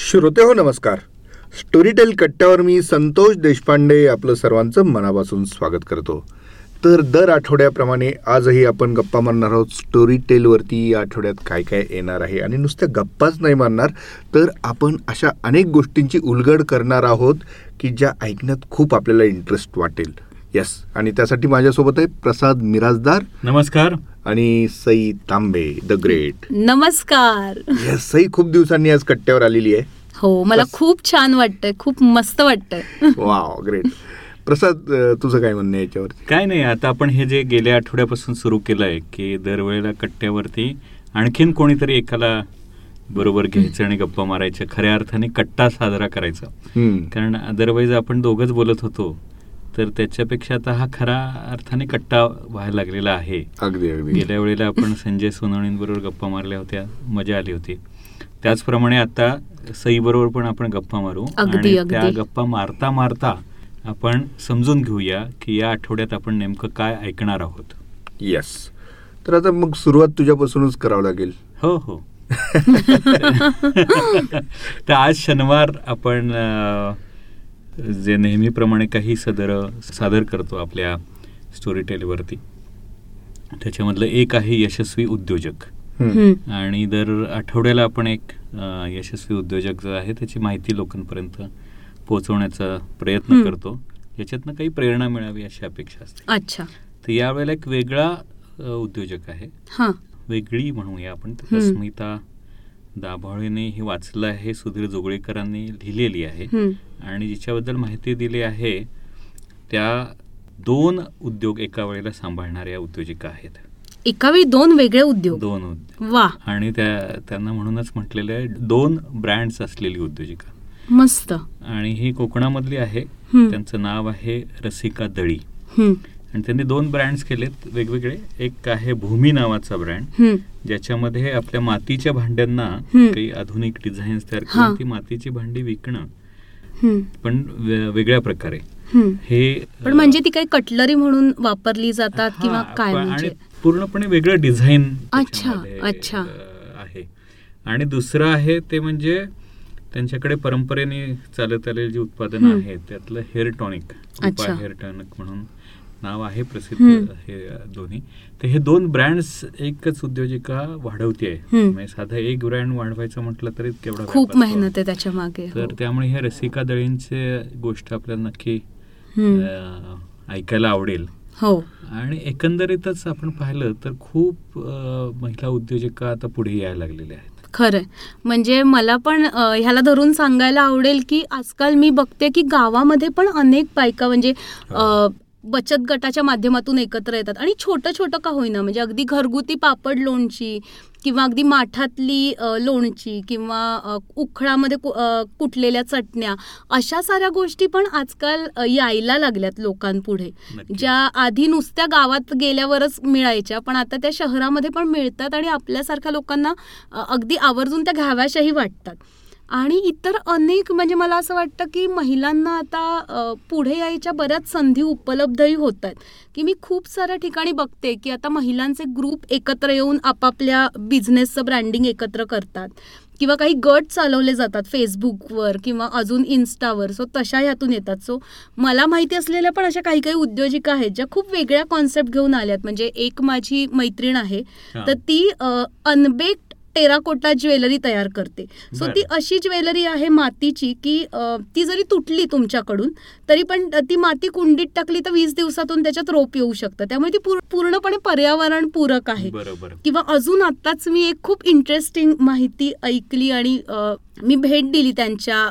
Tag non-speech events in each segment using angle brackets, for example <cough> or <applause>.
श्रोते हो नमस्कार. स्टोरीटेल कट्ट्यावर मी संतोष देशपांडे आपलं सर्वांचं मनापासून स्वागत करतो. तर दर आठवड्याप्रमाणे आजही आपण गप्पा मारणार आहोत. स्टोरी टेलवरती या आठवड्यात काय काय येणार आहे आणि नुसत्या गप्पाच नाही मारणार तर आपण अशा अनेक गोष्टींची उलगड करणार आहोत की ज्या ऐकण्यात खूप आपल्याला इंटरेस्ट वाटेल. यस आणि त्यासाठी माझ्यासोबत आहे प्रसाद मिराजदार. नमस्कार. आणि सई तांबे द ग्रेट नमस्कार. यस सई खूप दिवसांनी आज कट्ट्यावर आलेली आहे. हो मला. खूप छान वाटतंय खूप मस्त वाटतंय. <laughs> वाव ग्रेट प्रसाद तुझं काय म्हणणं आहे याच्यावरती? काय नाही आता आपण हे जे गेल्या आठवड्यापासून सुरू केलंय की दरवेळेला कट्ट्यावरती आणखीन कोणीतरी एकाला बरोबर घ्यायचं आणि गप्पा मारायचं खऱ्या अर्थाने कट्टा साजरा करायचा. कारण अदरवाईज आपण दोघंच बोलत होतो तर त्याच्यापेक्षा आता हा खरा अर्थाने कट्टा व्हायला लागलेला आहे. अगदी अगदी. गेल्या वेळेला आपण संजय सोनवणींबरोबर गप्पा मारल्या होत्या मजा आली होती. त्याचप्रमाणे आता सई बरोबर पण आपण गप्पा मारू. अगदी, आणि त्या अगदी. गप्पा मारता मारता आपण समजून घेऊया की या आठवड्यात आपण नेमकं काय ऐकणार आहोत. येस तर आता मग सुरुवात तुझ्यापासूनच करावं लागेल. हो हो. <laughs> तर आज शनिवार आपण जे नेहमीप्रमाणे काही सदर सादर करतो आपल्या स्टोरी टेलवरती त्याच्यामधलं एक आहे यशस्वी उद्योजक. आणि दर आठवड्याला आपण एक यशस्वी उद्योजक जो आहे त्याची माहिती लोकांपर्यंत पोहोचवण्याचा प्रयत्न. करतो. याच्यातनं काही प्रेरणा मिळावी अशी अपेक्षा असते. अच्छा. तर यावेळेला एक वेगळा उद्योजक आहे. हा. वेगळी म्हणूया आपण हम्म. दाभाळेने हे वाचलं आहे सुधीर जोगळेकरांनी लिहिलेली आहे. आणि जिच्याबद्दल माहिती दिली आहे त्या दोन उद्योग एका वेळेला सांभाळणाऱ्या उद्योजिका आहेत. एका वेळी दोन वेगळे उद्योग? दोन उद्योग. वा. आणि त्या त्यांना म्हणूनच म्हटलेलं आहे दोन ब्रँड्स असलेली उद्योजिका. मस्त. आणि ही कोकणामधली आहे. त्यांचं नाव आहे रसिका दळी. आणि त्यांनी दोन ब्रँड्स केलेत वेगवेगळे एक आहे भूमी नावाचा ब्रँड. ज्याच्यामध्ये आपल्या मातीच्या भांड्यांना. काही आधुनिक डिझाईन्स तयार. करून ती मातीची भांडी विकणं. पण वेगळ्या प्रकारे. हे पण म्हणजे ती काही कटलरी म्हणून वापरली जातात किंवा काय म्हणजे आणि पूर्णपणे वेगळं डिझाईन अच्छा, अच्छा. आहे आणि दुसरं आहे ते म्हणजे त्यांच्याकडे परंपरेने चालत आलेली जी उत्पादनं. आहेत त्यातलं हेअर टॉनिक. हेअर टॉनिक म्हणून नाव आहे प्रसिद्ध. हे दोन्ही. तर हे दोन ब्रँड्स एकच उद्योजिका वाढवते. म्हणजे साधा एक ब्रँड वाढवायचं म्हटलं तरी केवढा खूप मेहनत. आहे त्याच्यामागे. हो. तर त्यामुळे हे रसिका दळींचे गोष्ट आपल्याला नक्की ऐकायला आवडेल. हो. आणि एकंदरीतच आपण पाहिलं तर खूप महिला उद्योजका आता पुढे यायला लागलेल्या आहेत. खरंय. म्हणजे मला पण ह्याला धरून सांगायला आवडेल की आजकाल मी बघते की गावामध्ये पण अनेक बायका म्हणजे अ, बचत गटाच्या माध्यमातून एकत्र येतात. आणि छोटं छोटं का होईना म्हणजे अगदी घरगुती पापड लोणची किंवा अगदी माठातली लोणची किंवा उखळामध्ये कुटलेल्या चटण्या अशा साऱ्या गोष्टी पण आजकाल यायला लागल्यात लोकांपुढे. ज्या आधी नुसत्या गावात गेल्यावरच मिळायच्या पण आता त्या शहरामध्ये पण मिळतात आणि आपल्यासारख्या लोकांना अगदी आवर्जून त्या घ्याव्याशाही वाटतात. आणि इतर अनेक म्हणजे मला असं वाटतं की महिलांना आता पुढे यायच्या बऱ्याच संधी उपलब्धही होत आहेत. की मी खूप साऱ्या ठिकाणी बघते की आता महिलांचे ग्रुप एकत्र येऊन आपापल्या बिझनेसचं ब्रँडिंग एकत्र करतात. किंवा काही गट चालवले जातात फेसबुकवर किंवा अजून इन्स्टावर सो तशा ह्यातून येतात. सो मला माहिती असलेल्या पण अशा काही काही उद्योजिका आहेत ज्या खूप वेगळ्या कॉन्सेप्ट घेऊन आल्यात. म्हणजे एक माझी मैत्रीण आहे. तर ती अनबेक्ड टेराकोटा ज्वेलरी तयार करते. सो. ती अशी ज्वेलरी आहे मातीची की ती जरी तुटली तुमच्याकडून तरी पण ती माती कुंडीत टाकली तर वीस दिवसातून त्याच्यात रोप येऊ शकतं. त्यामुळे ती पूर- पूर्णपणे पर्यावरण पूरक आहे. किंवा अजून आत्ताच मी एक खूप इंटरेस्टिंग माहिती ऐकली आणि मी भेट दिली त्यांच्या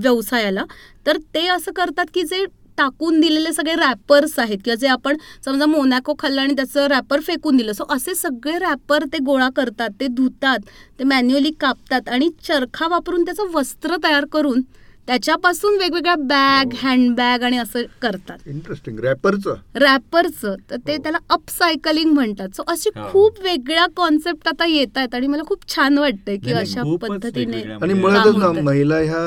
व्यवसायाला. तर ते असं करतात की जे टाकून दिलेले सगळे रॅपर्स आहेत. किंवा जे आपण समजा मोनॅको खाल्लं आणि त्याचं रॅपर फेकून दिलं. सो असे सगळे रॅपर ते गोळा करतात ते धुतात ते मॅन्युअली कापतात आणि चरखा वापरून त्याचं वस्त्र तयार करून त्याच्यापासून वेगवेगळ्या बॅग हँडबॅग आणि असं करतात. इंटरेस्टिंग रॅपरचं रॅपरचं तर ते त्याला अपसायकलिंग म्हणतात. सो अशी हा. खूप वेगळ्या कॉन्सेप्ट आता येत आहेत आणि मला खूप छान वाटतंय की अशा पद्धतीने आणि म्हणजे- मुळातच. महिला ह्या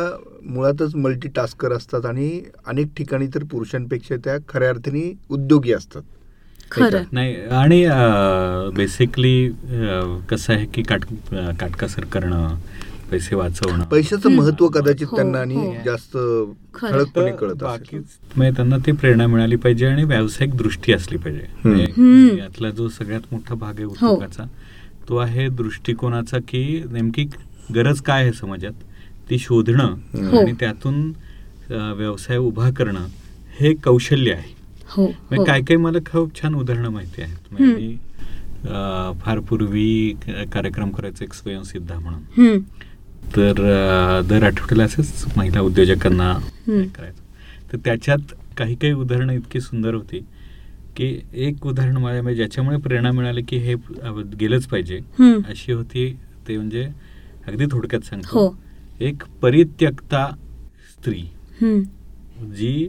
मुळातच मल्टी टास्कर असतात आणि अनेक ठिकाणी तर पुरुषांपेक्षा त्या खऱ्या अर्थाने उद्योगी असतात. खरं. नाही आणि बेसिकली कसं आहे की काट काटकसर करणं पैसे वाचवणं पैशाचं. महत्त्व कदाचित हो, त्यांना आणि हो. जास्त. ठळकपणे कळत म्हणजे त्यांना ती प्रेरणा मिळाली पाहिजे आणि व्यावसायिक दृष्टी असली पाहिजे. म्हणजे. यातला जो सगळ्यात मोठा भाग आहे हो. उद्योगाचा तो आहे दृष्टिकोनाचा की नेमकी गरज काय आहे समाजात ती शोधणं. आणि त्यातून व्यवसाय उभा करणं हे कौशल्य आहे हो म्हणजे हो. काय काय मला खूप छान उदाहरणं माहिती आहेत म्हणजे मी, फार पूर्वी कार्यक्रम करायचा एक स्वयंसिद्धा म्हणून. तर दर आठवड्याला असंच महिला उद्योजकांना. हे करायचं तर त्याच्यात काही काही उदाहरणं इतकी सुंदर होती की एक उदाहरण मला म्हणजे ज्याच्यामुळे प्रेरणा मिळाली की हे गेलंच पाहिजे. अशी होती ते म्हणजे अगदी थोडक्यात हो. सांगतो एक परित्यक्ता स्त्री. जी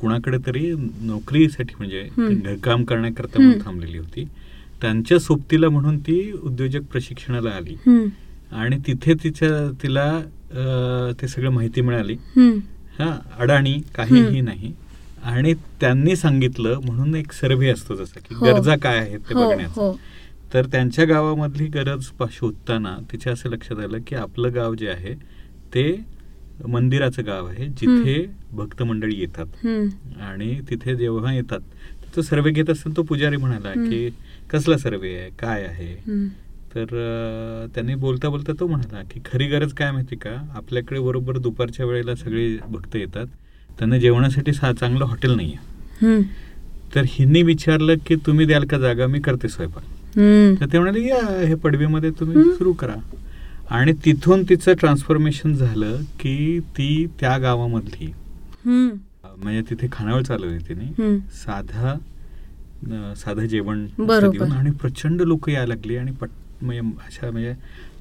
कुणाकडे तरी नोकरीसाठी म्हणजे. घरकाम करण्याकरता थांबलेली होती त्यांच्या सोबतीला म्हणून ती उद्योजक प्रशिक्षणाला आली. आणि तिथे तिच्या तिला ते सगळं माहिती मिळाली. हा अडाणी काहीही. नाही आणि त्यांनी सांगितलं म्हणून एक सर्व्हे असतो जसा की हो. गरजा काय आहेत ते हो बघण्याचा हो तर त्यांच्या गावामधली गरज शोधताना तिच्या असं लक्षात आलं की आपलं गाव जे आहे ते मंदिराचं गाव आहे जिथे भक्त मंडळी येतात. आणि तिथे जेव्हा येतात तो सर्वे घेत असताना तो पुजारी म्हणाला. की कसला सर्वे आहे काय आहे. तर त्यांनी बोलता बोलता तो म्हणाला की खरी गरज काय माहिती का आपल्याकडे बरोबर दुपारच्या वेळेला सगळे भक्त येतात त्यांना जेवणासाठी सा चांगलं हॉटेल नाही आहे. तर हिंनी विचारलं की तुम्ही द्याल का जागा मी करते स्वयंपाक. तर ते म्हणाले या हे पडवीमध्ये तुम्ही. सुरू करा आणि तिथून तिचं ट्रान्सफॉर्मेशन झालं की ती त्या गावामधली. म्हणजे तिथे खानावळ चालवली तिने. साधा साधं जेवण आणि प्रचंड लोक यायला लागली आणि पट म्हणजे अशा म्हणजे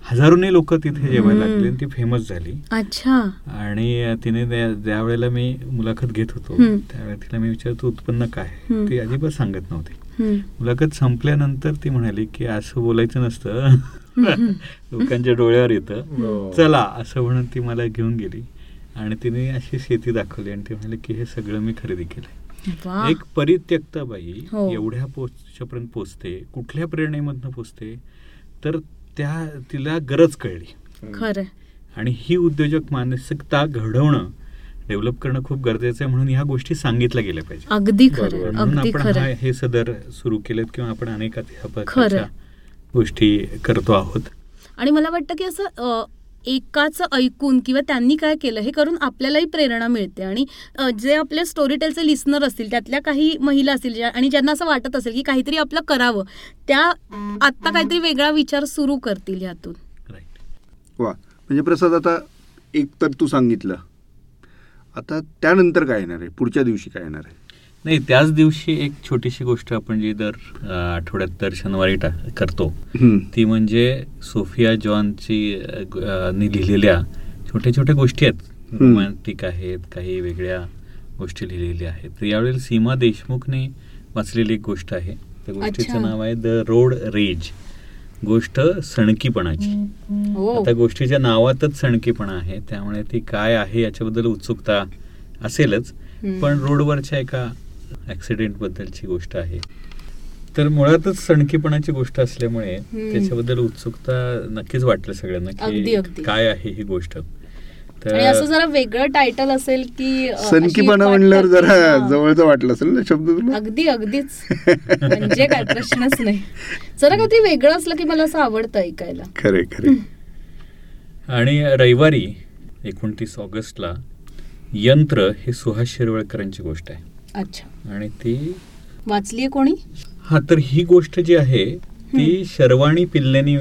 हजारोने लोक तिथे जेवायला. लागली आणि ती फेमस झाली अच्छा आणि तिने त्या- ज्यावेळेला मी मुलाखत घेत होतो. त्यावेळेला तिला मी विचारतो उत्पन्न काय. ती अजिबात सांगत नव्हती. मुलाखत संपल्यानंतर ती म्हणाली की असं बोलायचं नसतं <laughs> लोकांच्या डोळ्यावर येतं हो. चला असं म्हणून ती मला घेऊन गेली आणि तिने अशी शेती दाखवली आणि ती म्हणाली की हे सगळं मी खरेदी केलंय एक परित्यक्ता बाई हो. एवढ्या पोस्टपर्यंत पोचते कुठल्या प्रेरणेमधनं पोचते तर त्या तिला गरज कळली. खरं आणि ही उद्योजक मानसिकता घडवणं डेव्हलप करणं खूप गरजेचं आहे म्हणून ह्या गोष्टी सांगितल्या गेल्या पाहिजे अगदी. खरं म्हणून आपण हा- सदर सुरू केलेत किंवा आपण अनेक गोष्टी करतो आहोत. आणि मला वाटतं की असं एकाचं ऐकून किंवा त्यांनी काय केलं हे करून आपल्यालाही प्रेरणा मिळते. आणि जे आपले स्टोरी टेलचे लिस्नर असतील त्यातल्या काही महिला असतील आणि ज्यांना असं वाटत असेल की काहीतरी आपलं करावं त्या आत्ता काहीतरी वेगळा विचार सुरू करतील यातून राईट वा. म्हणजे प्रसाद आता एक तर तू सांगितलं. आता त्यानंतर काय येणार आहे? पुढच्या दिवशी काय येणार आहे? नाही त्याच दिवशी एक छोटीशी गोष्ट आपण जी दर आठवड्यात दर शनिवारी टा करतो. ती म्हणजे सोफिया जॉनची लिहिलेल्या छोट्या छोट्या गोष्टी आहेत. रोमॅन्टिक आहेत काही वेगळ्या गोष्टी लिहिलेल्या आहेत. तर यावेळेला सीमा देशमुखने वाचलेली एक गोष्ट आहे. त्या गोष्टीचं अच्छा. नाव आहे द रोड रेज. गोष्ट सणकीपणाची. हो आता गोष्टीच्या नावातच सणकीपणा आहे. त्यामुळे ती काय आहे याच्याबद्दल उत्सुकता असेलच. पण रोडवरच्या एका ऍक्सिडेंट बद्दलची गोष्ट आहे. तर मुळातच सणकीपणाची गोष्ट असल्यामुळे. त्याच्याबद्दल उत्सुकता नक्कीच वाटलं सगळ्यांना अगदी, की अगदी. काय आहे ही गोष्ट. आणि असं जरा वेगळं टायटल असेल की सनकीपणा म्हणल्यावर जरा. जवळचं वाटलं असेल ना शब्द तुला? अगदी अगदीच. म्हणजे काय प्रश्नच नाही. जरा काहीतरी वेगळं असलं की मला असं आवडतं ऐकायला. खरे खरे आणि रविवारी एकोणतीस ऑगस्टला यंत्र हे सुहास शिरवळकरांची गोष्ट आहे. अच्छा. आणि ती वाचलीये कोणी? हा तर ही गोष्ट जी आहे ती शर्वाणी पिल्लेनी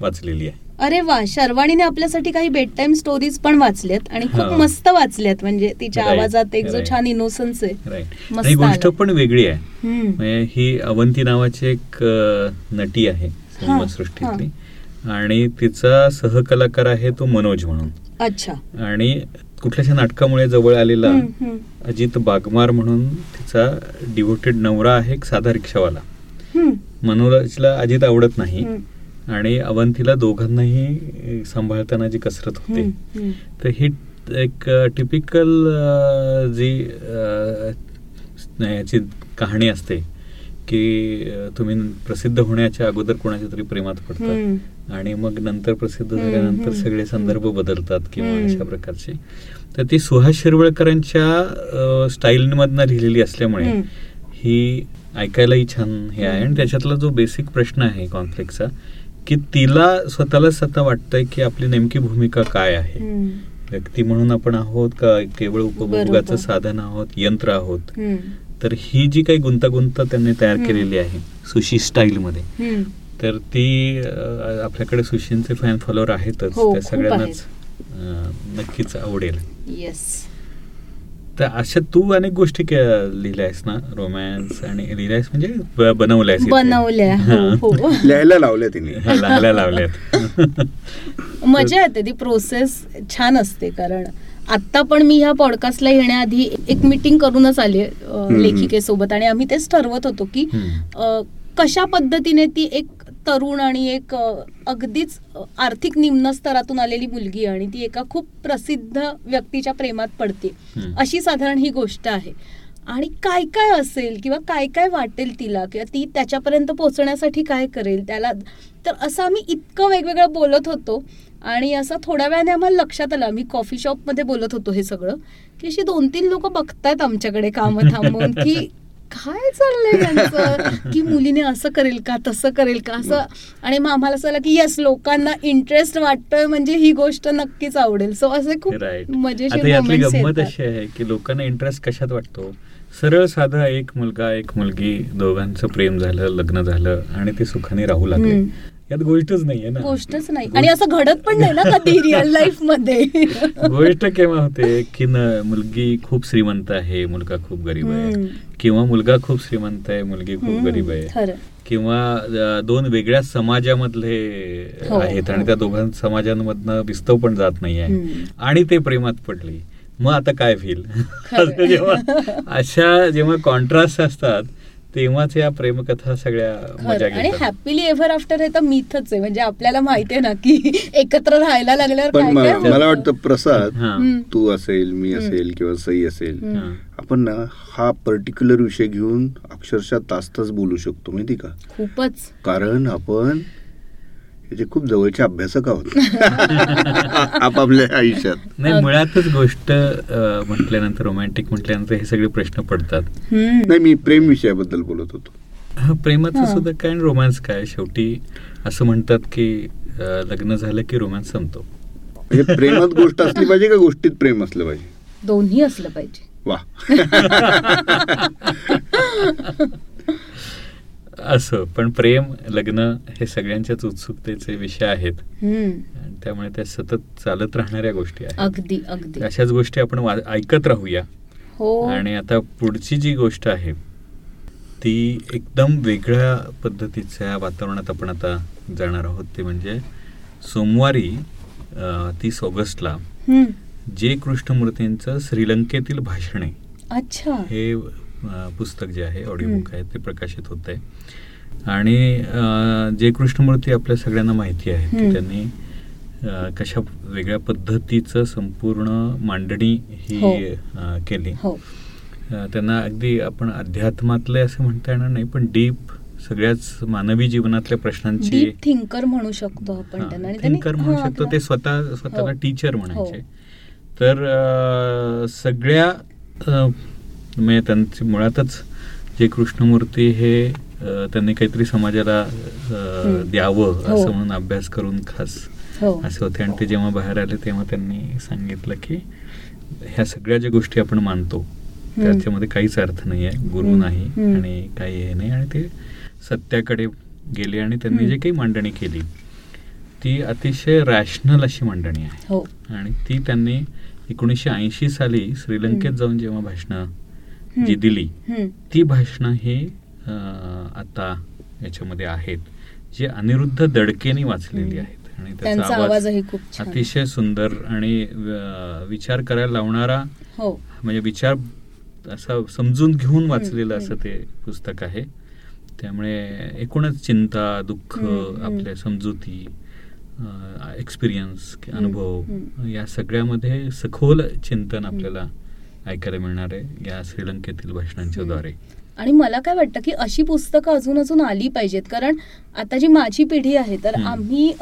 वाचलेली आहे. अरे वा शर्वाणीने आपल्यासाठी काही बेड टाइम स्टोरीज पण वाचल्यात आणि खूप हा. मस्त वाचल्यात म्हणजे तिच्या आवाजात एक जो. छान इनोसन्स आहे. आणि गोष्ट. पण वेगळी आहे. म्हणजे ही अवंती नावाची एक नटी आहे सिनेमासृष्टीतली आणि तिचा सहकलाकार आहे तो मनोज म्हणून. अच्छा. आणि कुठल्याशा नाटकामुळे जवळ आलेला. अजित बागमार म्हणून तिचा डिव्होटेड नवरा आहे एक साधा रिक्षावाला मनोजला अजित आवडत नाही आणि अवंतीला दोघांनाही सांभाळताना जी कसरत होते. तर ही एक टिपिकल जी याची कहाणी असते की तुम्ही प्रसिद्ध होण्याच्या अगोदर कोणाच्या तरी प्रेमात पडतात. आणि मग नंतर प्रसिद्ध झाल्यानंतर. सगळे संदर्भ बदलतात किंवा. अशा प्रकारचे तर ती सुहास शिरवळकरांच्या स्टाईलमधनं लिहिलेली असल्यामुळे. ही ऐकायलाही छान हे आहे आणि त्याच्यातला जो बेसिक प्रश्न आहे कॉन्फ्लिक्टचा की तिला स्वतःला स्वतः वाटतंय की आपली नेमकी भूमिका काय आहे. व्यक्ती म्हणून आपण आहोत का केवळ उपभोगाचं. साधन आहोत यंत्र आहोत. तर ही जी काही गुंतागुंत त्यांनी तयार. केलेली आहे सुशी स्टाईलमध्ये हम्म. तर ती आपल्याकडे सुशींचे फॅन फॉलोअर आहेतच. हो, त्या सगळ्यांनाच नक्कीच आवडेल. येस तर अशा तू अनेक गोष्टी लिहिल्या आहेस ना? रोमॅन्स आणि लिहिल्या आहेस म्हणजे बनवल्या हो हो. लिहायला लावल्या तिने. हा, लावल्या लावल्यात. <laughs> मजा येते ती प्रोसेस छान असते कारण आता पण मी ह्या पॉडकास्टला येण्याआधी एक मीटिंग करूनच आले. लेखिकेसोबत आणि आम्ही तेच ठरवत होतो की कशा पद्धतीने ती एक तरुण आणि एक अगदीच आर्थिक निम्न स्तरातून आलेली मुलगी आणि ती एका खूप प्रसिद्ध व्यक्तीच्या प्रेमात पडते. अशी साधारण ही गोष्ट आहे. आणि काय काय असेल किंवा काय काय वाटेल तिला किंवा ती त्याच्यापर्यंत पोहोचण्यासाठी काय करेल त्याला तर असं आम्ही इतकं वेगवेगळं बोलत होतो आणि असं थोड्या वेळाने आम्हाला लक्षात आलं. आम्ही कॉफी शॉपमध्ये बोलत होतो हे सगळं की अशी दोन तीन लोक बघतायत आमच्याकडे कामं थांबून की काय चाललंय यांचं की मुलीने असं करेल का तसं करेल का? असं आणि मग आम्हाला असं आलं की येस लोकांना इंटरेस्ट वाटतोय म्हणजे ही गोष्ट नक्कीच आवडेल. सो असे खूप मजेशीर गंमत. अशी आहे की लोकांना इंटरेस्ट कशात वाटतो? सरळ साधा एक मुलगा एक मुलगी दोघांचं प्रेम झालं लग्न झालं आणि ते सुखाने राहू लागले. यात गोष्टच नाहीये ना. गोष्टच नाही. आणि असं घडत पण नाही ना कधी रिअल लाईफमध्ये. गोष्ट केव्हा होते की न मुलगी खूप श्रीमंत आहे मुलगा खूप गरीब आहे. किंवा मुलगा खूप श्रीमंत आहे मुलगी खूप गरीब आहे. किंवा दोन वेगळ्या समाजामधले हो, आहेत आणि. त्या दोघां समाजांमधनं विस्तव पण जात नाही आहे. आणि ते प्रेमात पडले. मग आता काय फील. <laughs> जेव्हा अशा जेव्हा कॉन्ट्रास्ट असतात तेव्हाच या प्रेमकथा सगळ्या. आणि हॅपीली एव्हर आफ्टर हे तर मिथच आहे म्हणजे आपल्याला माहिती आहे ना की <laughs> एकत्र राहायला लागल्यावर मला. वाटतं प्रसाद. तू असेल मी. असेल किंवा सई असेल. आपण ना हा पर्टिक्युलर विषय घेऊन अक्षरशः तास तास बोलू शकतो माहिती का खूपच कारण आपण याचे खूप जवळचे अभ्यासक आहोत. <laughs> आपापल्या आयुष्यात. नाही मुळातच गोष्ट म्हटल्यानंतर रोमॅन्टिक म्हटल्यानंतर हे सगळे प्रश्न पडतात. नाही मी प्रेम विषयाबद्दल बोलत होतो. हा, प्रेमाचं हा. सुद्धा काय रोमॅन्स काय? शेवटी असं म्हणतात की लग्न झालं की रोमॅन्स संपतो. म्हणजे प्रेमात गोष्ट असली पाहिजे का गोष्टीत प्रेम असलं पाहिजे? दोन्ही असलं पाहिजे. वा. <laughs> असं पण प्रेम लग्न हे सगळ्यांच्याच उत्सुकतेचे विषय आहेत. त्यामुळे त्या सतत चालत राहणाऱ्या गोष्टी आहेत. अगदी अगदी. अशाच गोष्टी आपण ऐकत राहूया. हो. आणि आता पुढची जी गोष्ट आहे ती एकदम वेगळ्या पद्धतीच्या वातावरणात आपण आता जाणार आहोत. ते म्हणजे सोमवारी तीस ऑगस्टला. जे कृष्णमूर्तींचं श्रीलंकेतील भाषणे अच्छा. हे पुस्तक जे आहे ऑडिओ. बुक आहे ते प्रकाशित होत आहे आणि जे कृष्णमूर्ती आपल्या सगळ्यांना माहिती आहे की. त्यांनी कशा वेगळ्या पद्धतीचं संपूर्ण मांडणी ही हो. केली हो त्यांना अगदी आपण अध्यात्मातले असं म्हणता येणार नाही पण डीप सगळ्याच मानवी जीवनातल्या प्रश्नांची डीप थिंकर म्हणू शकतो आपण त्यांना थिंकर म्हणू शकतो ते स्वतः स्वतःला. टीचर म्हणायचे हो. तर अ, सगळ्या म्हणजे त्यांची मुळातच जे कृष्णमूर्ती हे त्यांनी काहीतरी समाजाला. द्यावं हो. असं म्हणून अभ्यास करून खास हो असे होते आणि ते जेव्हा बाहेर आले तेव्हा त्यांनी सांगितलं की ह्या सगळ्या ज्या गोष्टी आपण मानतो. त्याच्यामध्ये काहीच अर्थ नाही आहे गुरु. नाही. आणि काही हे नाही आणि ते सत्याकडे गेले आणि त्यांनी. जे काही मांडणी केली ती अतिशय रॅशनल अशी मांडणी आहे हो आणि ती त्यांनी एकोणीसशे ऐंशी साली श्रीलंकेत. जाऊन जेव्हा भाषणं. जी दिली. ती भाषणं ही आता याच्यामध्ये आहेत जी अनिरुद्ध दडकेनी वाचलेली. आहेत आणि त्यांचा छान अतिशय सुंदर आणि विचार करायला लावणारा हो म्हणजे विचार असा समजून घेऊन वाचलेलं. असं ते पुस्तक आहे त्यामुळे एकूणच चिंता दुःख. आपल्या समजुती एक्सपिरियन्स अनुभव. या सगळ्यामध्ये सखोल चिंतन आपल्याला ऐकायला मिळणार आहे या श्रीलंकेतील भाषणांच्या हम्म. द्वारे आणि मला काय वाटतं की अशी पुस्तकं अजून अजून आली पाहिजेत कारण आता जी माझी पिढी आहे तर. आम्ही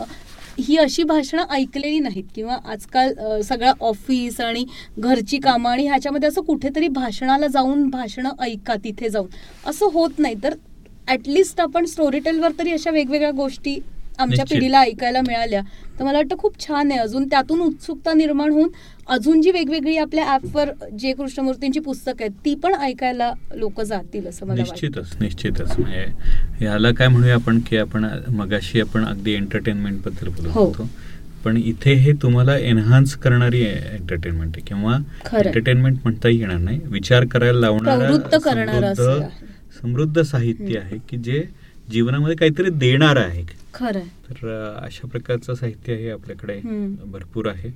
ही अशी भाषणं ऐकलेली नाहीत किंवा आजकाल अ, सगळं ऑफिस आणि घरची कामं आणि ह्याच्यामध्ये असं कुठेतरी भाषणाला जाऊन भाषणं ऐका तिथे जाऊन असं होत नाही तर ॲटलिस्ट आपण स्टोरी टेलवर तरी अशा वेगवेगळ्या गोष्टी आमच्या. पिढीला ऐकायला मिळाल्या तर मला वाटतं खूप छान आहे अजून त्यातून उत्सुकता निर्माण होऊन अजून जी वेगवेगळी आपल्या ॲपवर जे कृष्णमूर्तींची पुस्तकं आहेत ती पण ऐकायला लोक जातील असं मला निश्चितच निश्चितच म्हणजे याला काय म्हणूया आपण की आपण मगाशी आपण अगदी एंटरटेनमेंटबद्दल बोलत हो. होतो पण इथे हे तुम्हाला एनहान्स करणारी एंटरटेनमेंट आहे किंवा. एंटरटेनमेंट म्हणताही येणार नाही विचार करायला लावणारा समृद्ध साहित्य. आहे की जे जीवनामध्ये काहीतरी देणार आहे खरं. तर अशा प्रकारचं साहित्य हे आपल्याकडे. भरपूर आहे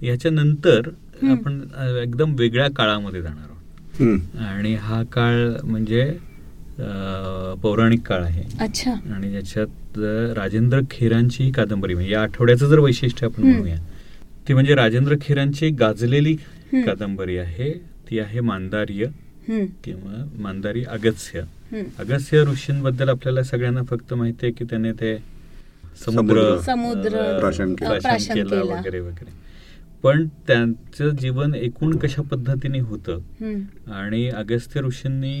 याच्यानंतर. आपण एकदम वेगळ्या काळामध्ये जाणार आहोत. आणि हा काळ म्हणजे पौराणिक काळ आहे अच्छा आणि ज्याच्यात राजेंद्र खेरांची ही कादंबरी म्हणजे या आठवड्याचं जर वैशिष्ट्य आपण. म्हणूया ती म्हणजे राजेंद्र खेरांची गाजलेली. कादंबरी आहे ती आहे मांदार्य किंवा मांदारी अगस्त्य हम्म. अगस्त्य ऋषींबद्दल आपल्याला सगळ्यांना फक्त माहिती आहे की त्याने ते समुद्र समुद्र. प्राशन केलं. वगैरे वगैरे पण त्यांचं जीवन एकूण कशा पद्धतीने होतं. आणि अगस्त्य ऋषींनी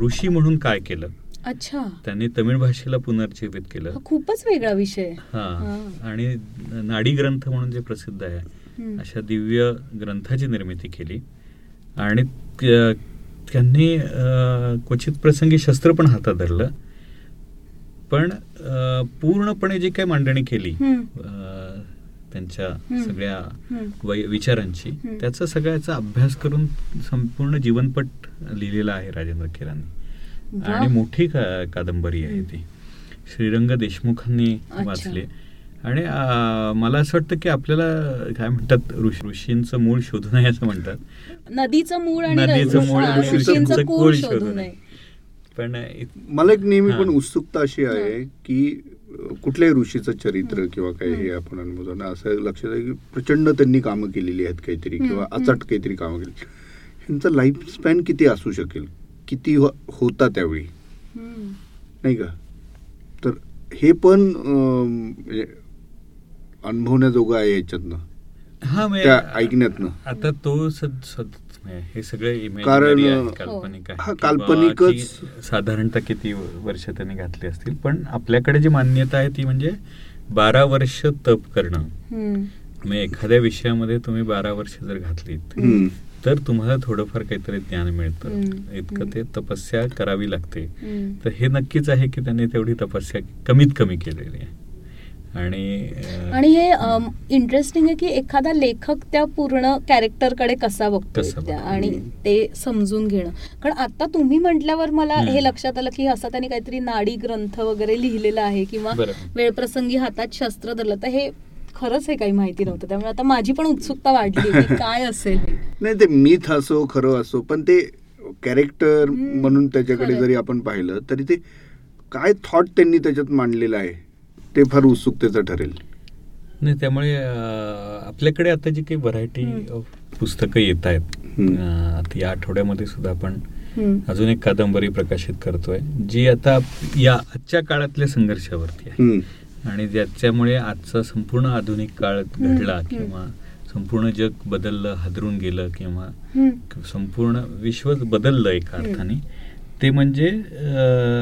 ऋषी म्हणून काय केलं अच्छा त्यांनी तमिळ भाषेला पुनर्जीवित केलं हा खूपच वेगळा विषय आहे. हा हा. आणि नाडी ग्रंथ म्हणून जे प्रसिद्ध आहे. अशा दिव्य ग्रंथाची निर्मिती केली आणि त्या- त्यांनी क्वचित प्रसंगी शस्त्र पण हातात धरलं पण पूर्णपणे जी काय मांडणी केली त्यांच्या. सगळ्या विचारांची. त्याचा सगळ्याचा अभ्यास करून संपूर्ण जीवनपट लिहिलेला आहे राजेंद्र खेरांनी. आणि मोठी कादंबरी आहे ती श्रीरंग देशमुखांनी. वाचली आणि आ, मला असं वाटतं की आपल्याला काय म्हणतात ऋषी ऋषींचं मूळ शोधू नये असं म्हणतात नदीचं मूळ आणि नदीचं मूळ हा, आणि कूळ शोधू नये पण मला एक नेहमी. पण उत्सुकता अशी आहे की कुठल्याही ऋषीचं चरित्र. किंवा काही हे. आपण अनुभवतो ना असं लक्षात आहे की प्रचंड त्यांनी कामं केलेली आहेत काहीतरी. किंवा. अचट काहीतरी कामं केली ह्यांचा लाईफ स्पॅन किती असू शकेल किती हो- होता त्यावेळी. नाही का तर हे पण म्हणजे अनुभवण्याजोगं आहे याच्यातनं हा म्हणजे त्या ऐकण्यातनं आता तो सद सद- हे सगळे कारण, हो. काल्पनिक आहे हा, किंवा काल्पनिकच- की साधारणतः किती वर्ष त्यांनी घातली असतील पण आपल्याकडे जी मान्यता आहे ती म्हणजे बारा वर्ष तप करणं हम्म. म्हणजे एखाद्या विषयामध्ये तुम्ही बारा वर्ष जर घातलीत हम्म. तर तुम्हाला थोडंफार काहीतरी ज्ञान मिळतं. इतकं ते तपस्या करावी लागते हम्म. तर हे नक्कीच आहे की त्यांनी तेवढी तपस्या कमीत कमी केलेली आहे आणि आणि हे इंटरेस्टिंग आहे की एखादा लेखक त्या पूर्ण कॅरेक्टरकडे कसा बघतोय. आणि ते समजून घेणं कारण आता तुम्ही म्हटल्यावर मला. हे लक्षात आलं की असं त्यांनी काहीतरी नाडी ग्रंथ वगैरे लिहिलेला आहे किंवा. वेळप्रसंगी हातात शस्त्र धरलं तर हे खरंच हे काही माहिती नव्हतं त्यामुळे आता माझी पण उत्सुकता वाढली की <laughs> काय असेल हे. नाही ते मिथ असो खरं असो पण ते कॅरेक्टर. म्हणून त्याच्याकडे. जरी आपण पाहिलं तरी ते काय थॉट त्यांनी त्याच्यात मांडलेलं आहे ते फार उत्सुकतेचं ठरेल नाही त्यामुळे आपल्याकडे आता जी काही व्हरायटी पुस्तकं येत आहेत आता या आठवड्यामध्ये सुद्धा आपण. अजून एक कादंबरी प्रकाशित करतोय जी आता या आजच्या काळातल्या संघर्षावरती आहे. आणि ज्याच्यामुळे आजचा संपूर्ण आधुनिक काळ घडला. किंवा संपूर्ण जग बदललं हादरून गेलं किंवा. संपूर्ण विश्वच बदललं एका. अर्थाने ते म्हणजे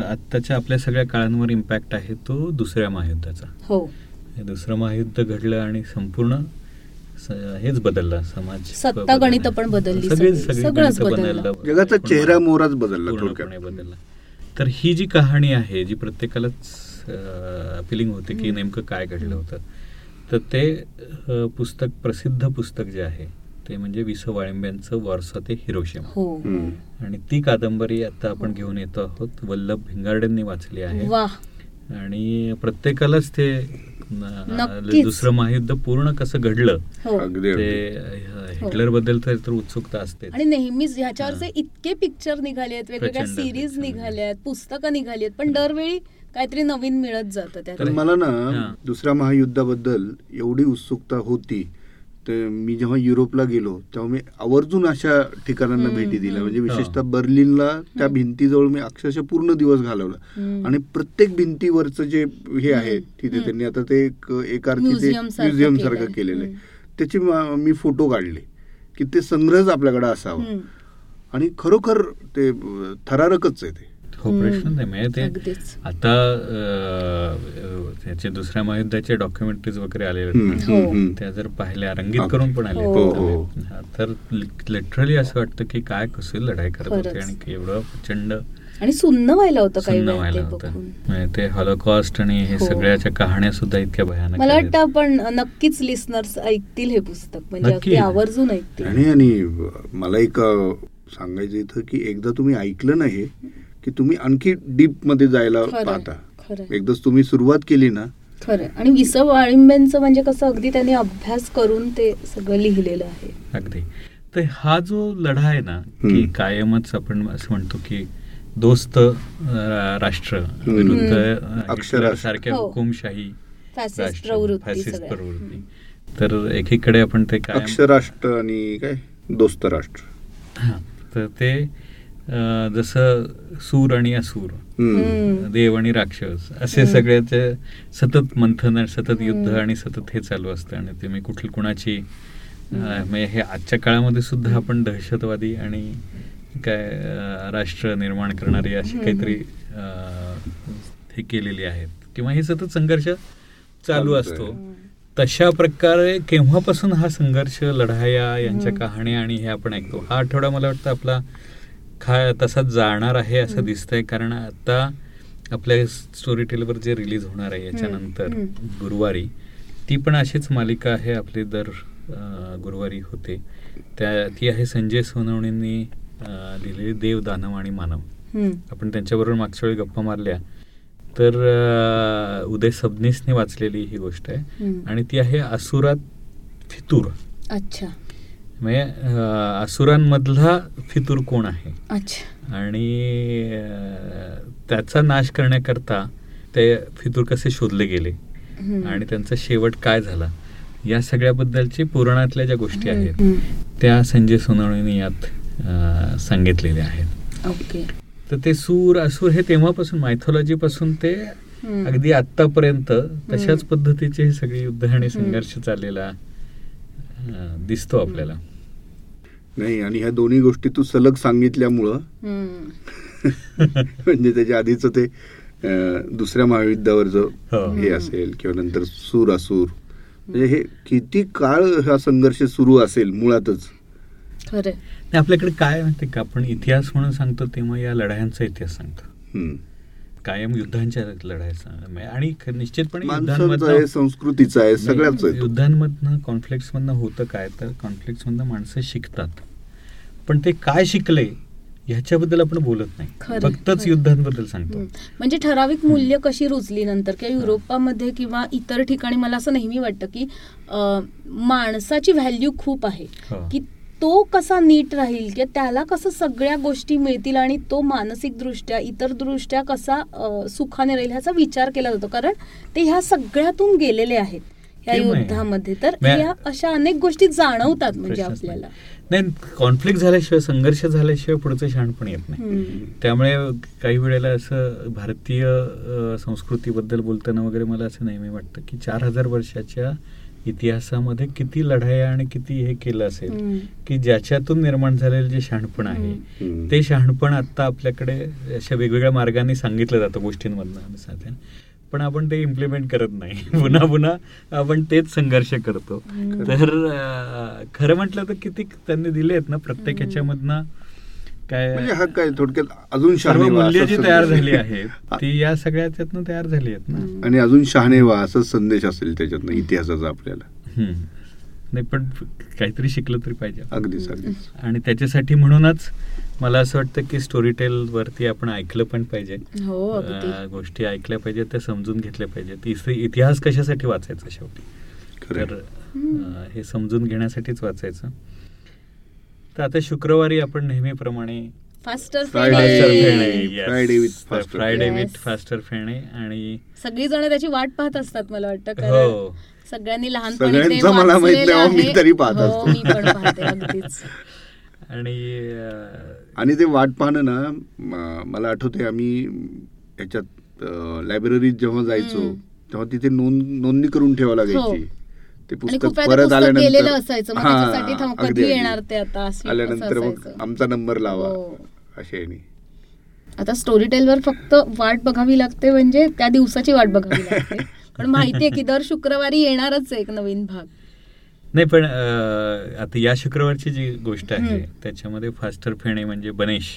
आत्ताच्या आपल्या सगळ्या काळांवर इम्पॅक्ट आहे तो दुसऱ्या महायुद्धाचा हो हे दुसरं महायुद्ध घडलं आणि संपूर्ण हेच बदललं समाज सत्ता गणितं पण बदलली सगळी सगळी. सगळी सगळंच गणितं बदललं. जगाचा चेहरा मोहराच बदलला पूर्णपणे बदलला तर ही जी कहाणी आहे जी प्रत्येकालाच अपिलिंग होते की. नेमकं काय घडलं होतं तर ते पुस्तक प्रसिद्ध पुस्तक जे आहे ते म्हणजे वि स वाळिंब्यांचं वारसा ते हिरोशिमा. हो. आणि ती कादंबरी आता आपण घेऊन येतो आहोत. वल्लभ भिंगार्डेंनी वाचली आहे. आणि प्रत्येकालाच ते. दुसरं महायुद्ध पूर्ण कसं घडलं हो. अगदी ते अगदी. हिटलरबद्दल तर तर उत्सुकता असते आणि नेहमीच ह्याच्यावरचे हा. इतके पिक्चर निघाले आहेत वेगवेगळ्या सिरीज प्रचंड. निघाल्या आहेत पुस्तकं निघाली आहेत पण दरवेळी काहीतरी नवीन मिळत जातं मला ना हा. दुसऱ्या महायुद्धाबद्दल एवढी उत्सुकता होती तर मी जेव्हा युरोपला गेलो तेव्हा मी आवर्जून अशा ठिकाणांना भेटी दिल्या. म्हणजे. विशेषतः बर्लिनला त्या भिंतीजवळ मी अक्षरशः पूर्ण दिवस घालवला. आणि प्रत्येक भिंतीवरचं जे हे आहे तिथे. त्यांनी आता ते एक अर्थी ते म्युझियम सारखं. केलेलं आहे. त्याचे म- मी फोटो काढले की ते संग्रहच आपल्याकडे असावा. आणि खरोखर ते थरारकच आहे ते हो प्रश्न नाही म्हणजे ते. आता त्याचे दुसऱ्या महायुद्धाचे डॉक्युमेंटरीज वगैरे आलेले. हो. त्या जर पाहिल्या रंगीत. करून पण आले हो, हो. तर लिटरली असं वाटतं की काय कसे लढाई करत होते. आणि एवढं प्रचंड आणि सुन्न व्हायला होतं काही व्हायला ते होतं बघून म्हणजे ते हॉलोकॉस्ट आणि हे. सगळ्याच्या कहाण्या सुद्धा इतक्या भयानक मला. वाटतं आपण नक्कीच लिस्नर्स ऐकतील हे पुस्तक म्हणजे आवर्जून ऐकतील आणि आणि मला एक सांगायचं इथं की एकदा तुम्ही ऐकलं नाही की तुम्ही आणखी डीपमध्ये जायला पाहता. एकदाच तुम्ही सुरुवात केली ना खरं आणि विसव वाळिंब्यांचं म्हणजे कसं अगदी त्यांनी अभ्यास करून ते सगळं लिहिलेलं आहे अगदी तर हा जो लढा आहे ना की. कायमच आपण असं म्हणतो की दोस्त राष्ट्र विरुद्ध हम्म. अं, अक्षरास्त्र. हिटलर सारख्या हो. हुकुमशाही प्रवृत्ती तर एकीकडे आपण ते काय अक्षराष्ट्र आणि काय दोस्त राष्ट्र हा, तर ते अं, जसं सूर आणि असूर. देव आणि राक्षस असे हम्म. सगळे ते सतत मंथन आणि सतत युद्ध. आणि सतत हे चालू असतं आणि ते मी कुठली कुणाची म्हणजे हे आजच्या काळामध्ये सुद्धा आपण दहशतवादी आणि काय राष्ट्र निर्माण करणारी अशी. काहीतरी अं, हे केलेली आहेत किंवा हे सतत संघर्ष चालू. असतो तशा प्रकारे केव्हापासून हा संघर्ष लढाया यांच्या. कहाण्या आणि हे आपण ऐकतो हा आठवडा मला वाटतं आपला खा तसाच जाणार आहे असं. दिसतंय कारण आता आपल्या स्टोरी टेलवर जे रिलीज होणार आहे याच्यानंतर. गुरुवारी ती पण अशीच मालिका आहे आपली दर गुरुवारी होते त्या ती आहे संजय सोनवणेंनी लिहिलेली देव दानव आणि मानव. आपण त्यांच्याबरोबर मागच्या वेळी गप्पा मारल्या तर उदय सबनीसने वाचलेली ही गोष्ट आहे. आणि ती आहे असुरात फितूर अच्छा म्हणजे असुरांमधला फितूर कोण आहे आणि त्याचा नाश करण्याकरता ते फितूर कसे शोधले गेले. आणि त्यांचा शेवट काय झाला या सगळ्याबद्दलची पुराणातल्या ज्या गोष्टी आहेत. त्या संजय सोनावणेने यात सांगितलेल्या आहेत ओके तर ते सूर असुर हे तेव्हापासून मायथॉलॉजी पासून ते. अगदी आतापर्यंत तशाच. पद्धतीचे हे सगळे युद्ध आणि. संघर्ष चाललेला दिसतो आपल्याला नाही आणि ह्या दोन्ही गोष्टी तू सलग सांगितल्यामुळं हम्म. <laughs> म्हणजे त्याच्या आधीच ते दुसऱ्या महायुद्धावरचं हो. हे असेल किंवा नंतर सूर असूर म्हणजे हे किती काळ हा संघर्ष सुरू असेल मुळातच आपल्याकडे काय माहिती का आपण इतिहास म्हणून सांगतो तेव्हा या लढायांचा इतिहास सांगतो हम्म. कायम युद्धांच्या लढायचा आणि निश्चितपणे संस्कृतीचं आहे सगळ्याच. युद्धांमधनं कॉन्फ्लिक्ट मधनं होतं काय तर कॉन्फ्लिक्ट मधनं माणसं शिकतात पण ते काय शिकले ह्याच्याबद्दल आपण बोलत नाही फक्तच. युद्धांबद्दल सांगतो. म्हणजे ठराविक मूल्य कशी रुजली नंतर किंवा युरोपामध्ये किंवा इतर ठिकाणी मला असं नेहमी वाटतं की माणसाची व्हॅल्यू खूप आहे हो. की तो कसा नीट राहील किंवा त्याला कसं सगळ्या गोष्टी मिळतील आणि तो मानसिक दृष्ट्या इतर दृष्ट्या कसा सुखाने राहील ह्याचा विचार केला जातो कारण ते ह्या सगळ्यातून गेलेले आहेत या. युद्धामध्ये तर ह्या अशा अनेक गोष्टी जाणवतात म्हणजे आपल्याला नाही कॉन्फ्लिक्ट झाल्याशिवाय संघर्ष झाल्याशिवाय पुढचं शहाणपण येत नाही. त्यामुळे काही वेळेला असं भारतीय संस्कृतीबद्दल बोलताना वगैरे मला असं नेहमी वाटतं की चार हजार वर्षाच्या इतिहासामध्ये किती लढाया आणि किती हे केलं असेल. की ज्याच्यातून निर्माण झालेलं जे शहाणपण आहे. ते शहाणपण आता आपल्याकडे अशा वेगवेगळ्या मार्गाने सांगितलं जातं गोष्टींमधनं साध्या पण आपण ते इम्प्लिमेंट करत नाही <laughs> पुन्हा पुन्हा आपण तेच संघर्ष करतो. तर खरं म्हटलं तर किती त्यांनी दिले आहेत ना प्रत्येक. ह्याच्यामधनं काय म्हणजे हा काय थोडक्यात अजून शहाणे मूल्य जी तयार. झाली आहेत ती या सगळ्याच्यातनं तयार झाली आहेत ना. आणि अजून शहाणे व्हा असा संदेश असेल त्याच्यातनं इतिहासाचा आपल्याला. हम्म. नाही पण काहीतरी शिकलं तरी पाहिजे. अगदीच अगदीच. आणि त्याच्यासाठी म्हणूनच मला असं वाटतं की स्टोरी टेल वरती आपण ऐकलं पण पाहिजे. हो गोष्टी ऐकल्या पाहिजेत त्या समजून घेतल्या पाहिजेत. इतिहास कशासाठी वाचायचा शेवटी? खरं तर हे समजून घेण्यासाठीच वाचायचं. तर आता शुक्रवारी आपण नेहमीप्रमाणे faster with faster. Friday. With faster Phene आणि सगळी जण त्याची वाट पाहत असतात मला वाटतं कारण हो सगळ्यांनी लहानपणी ते सगळ्यांचं मला माहीत वाचलेलं नाही, मी आहे. तरी पाहत हो, <laughs> आणि आणि ते वाट पाहणं ना मला आठवते आम्ही ह्याच्यात लायब्ररीत जेव्हा जायचो. तेव्हा तिथे नोंद नोंदणी करून ठेवावं लागायची ते आणि पुस्तक परत आल्यानंतर असायचं हा, कधी. येणार ते आता आल्यानंतर मग. आमचा नंबर लावा हो. असे आता स्टोरी टेलवर फक्त वाट बघावी लागते म्हणजे त्या दिवसाची वाट बघावी <laughs> लागते पण माहितीये की दर शुक्रवारी येणारच आहे एक नवीन भाग नाही पण आता या शुक्रवारची जी गोष्ट आहे. त्याच्यामध्ये फास्टर फेणे म्हणजे बनेश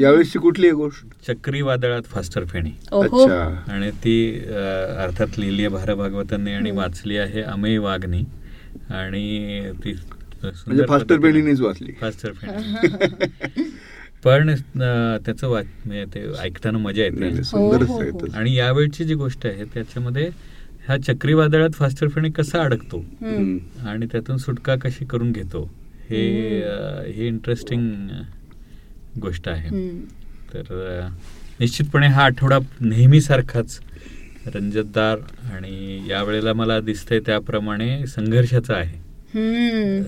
यावेळेसची कुठली आहे गोष्ट? चक्रीवादळात फास्टर फेणे. आणि ती अर्थात लिहिली आहे भारा भागवतांनी आणि. वाचली आहे अमेय वाघनी. आणि ती सुंदर म्हणजे फास्टर पेढीनेच वाचली. फास्टर फेणे. <laughs> पण त्याचं वाच म्हणजे ते ऐकताना मजा येते. हो, हो, हो. आणि यावेळची जी गोष्ट आहे त्याच्यामध्ये ह्या चक्रीवादळात फास्टर फेणे कसा अडकतो. आणि त्यातून सुटका कशी करून घेतो? हे हे इंटरेस्टिंग गोष्ट आहे. तर निश्चितपणे हा आठवडा नेहमीसारखाच रंजतदार आणि यावेळेला मला दिसतंय त्याप्रमाणे संघर्षाचा आहे.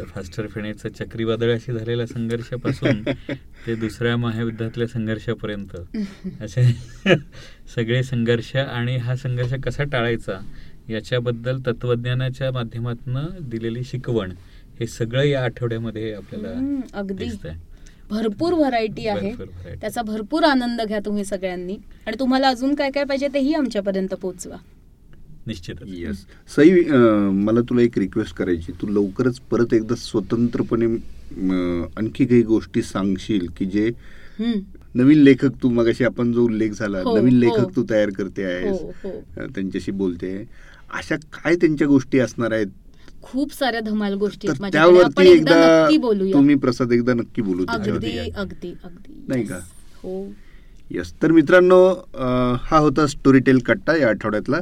फास्टर फेणेचं चक्रीवादळाशी झालेल्या संघर्षापासून <laughs> ते दुसऱ्या महायुद्धातल्या संघर्षापर्यंत. <laughs> असे <laughs> सगळे संघर्ष आणि हा संघर्ष कसा टाळायचा याच्याबद्दल तत्वज्ञानाच्या माध्यमातून दिलेली शिकवण हे सगळं या आठवड्यामध्ये आपल्याला अगदी. दिसतंय. भरपूर व्हरायटी आहे. त्याचा भरपूर आनंद घ्या तुम्ही सगळ्यांनी आणि तुम्हाला अजून काय काय पाहिजे तेही आमच्यापर्यंत पोहोचवा निश्चितच येस सई मला तुला एक रिक्वेस्ट करायची तू लवकरच परत एकदा स्वतंत्रपणे आणखी काही गोष्टी सांगशील की जे. नवीन लेखक तू मगाशी आपण जो उल्लेख झाला हो, नवीन हो. लेखक तू तयार करते आहेस हो. अं, त्यांच्याशी बोलते अशा काय त्यांच्या गोष्टी असणार आहेत खूप साऱ्या धमाल गोष्टी त्यावरती एकदा एकदा नक्की बोलूया. तुम्ही प्रसाद एकदा नक्की बोलू अगदी अगदी अगदी. नाही Yes. का? हो. येस तर मित्रांनो हा होता स्टोरी टेल कट्टा या आठवड्यातला.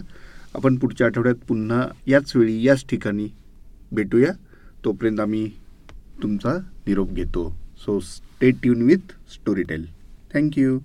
आपण पुढच्या आठवड्यात पुन्हा याच वेळी याच ठिकाणी भेटूया. तोपर्यंत आम्ही तुमचा निरोप घेतो. So stay tune with Storytel thank you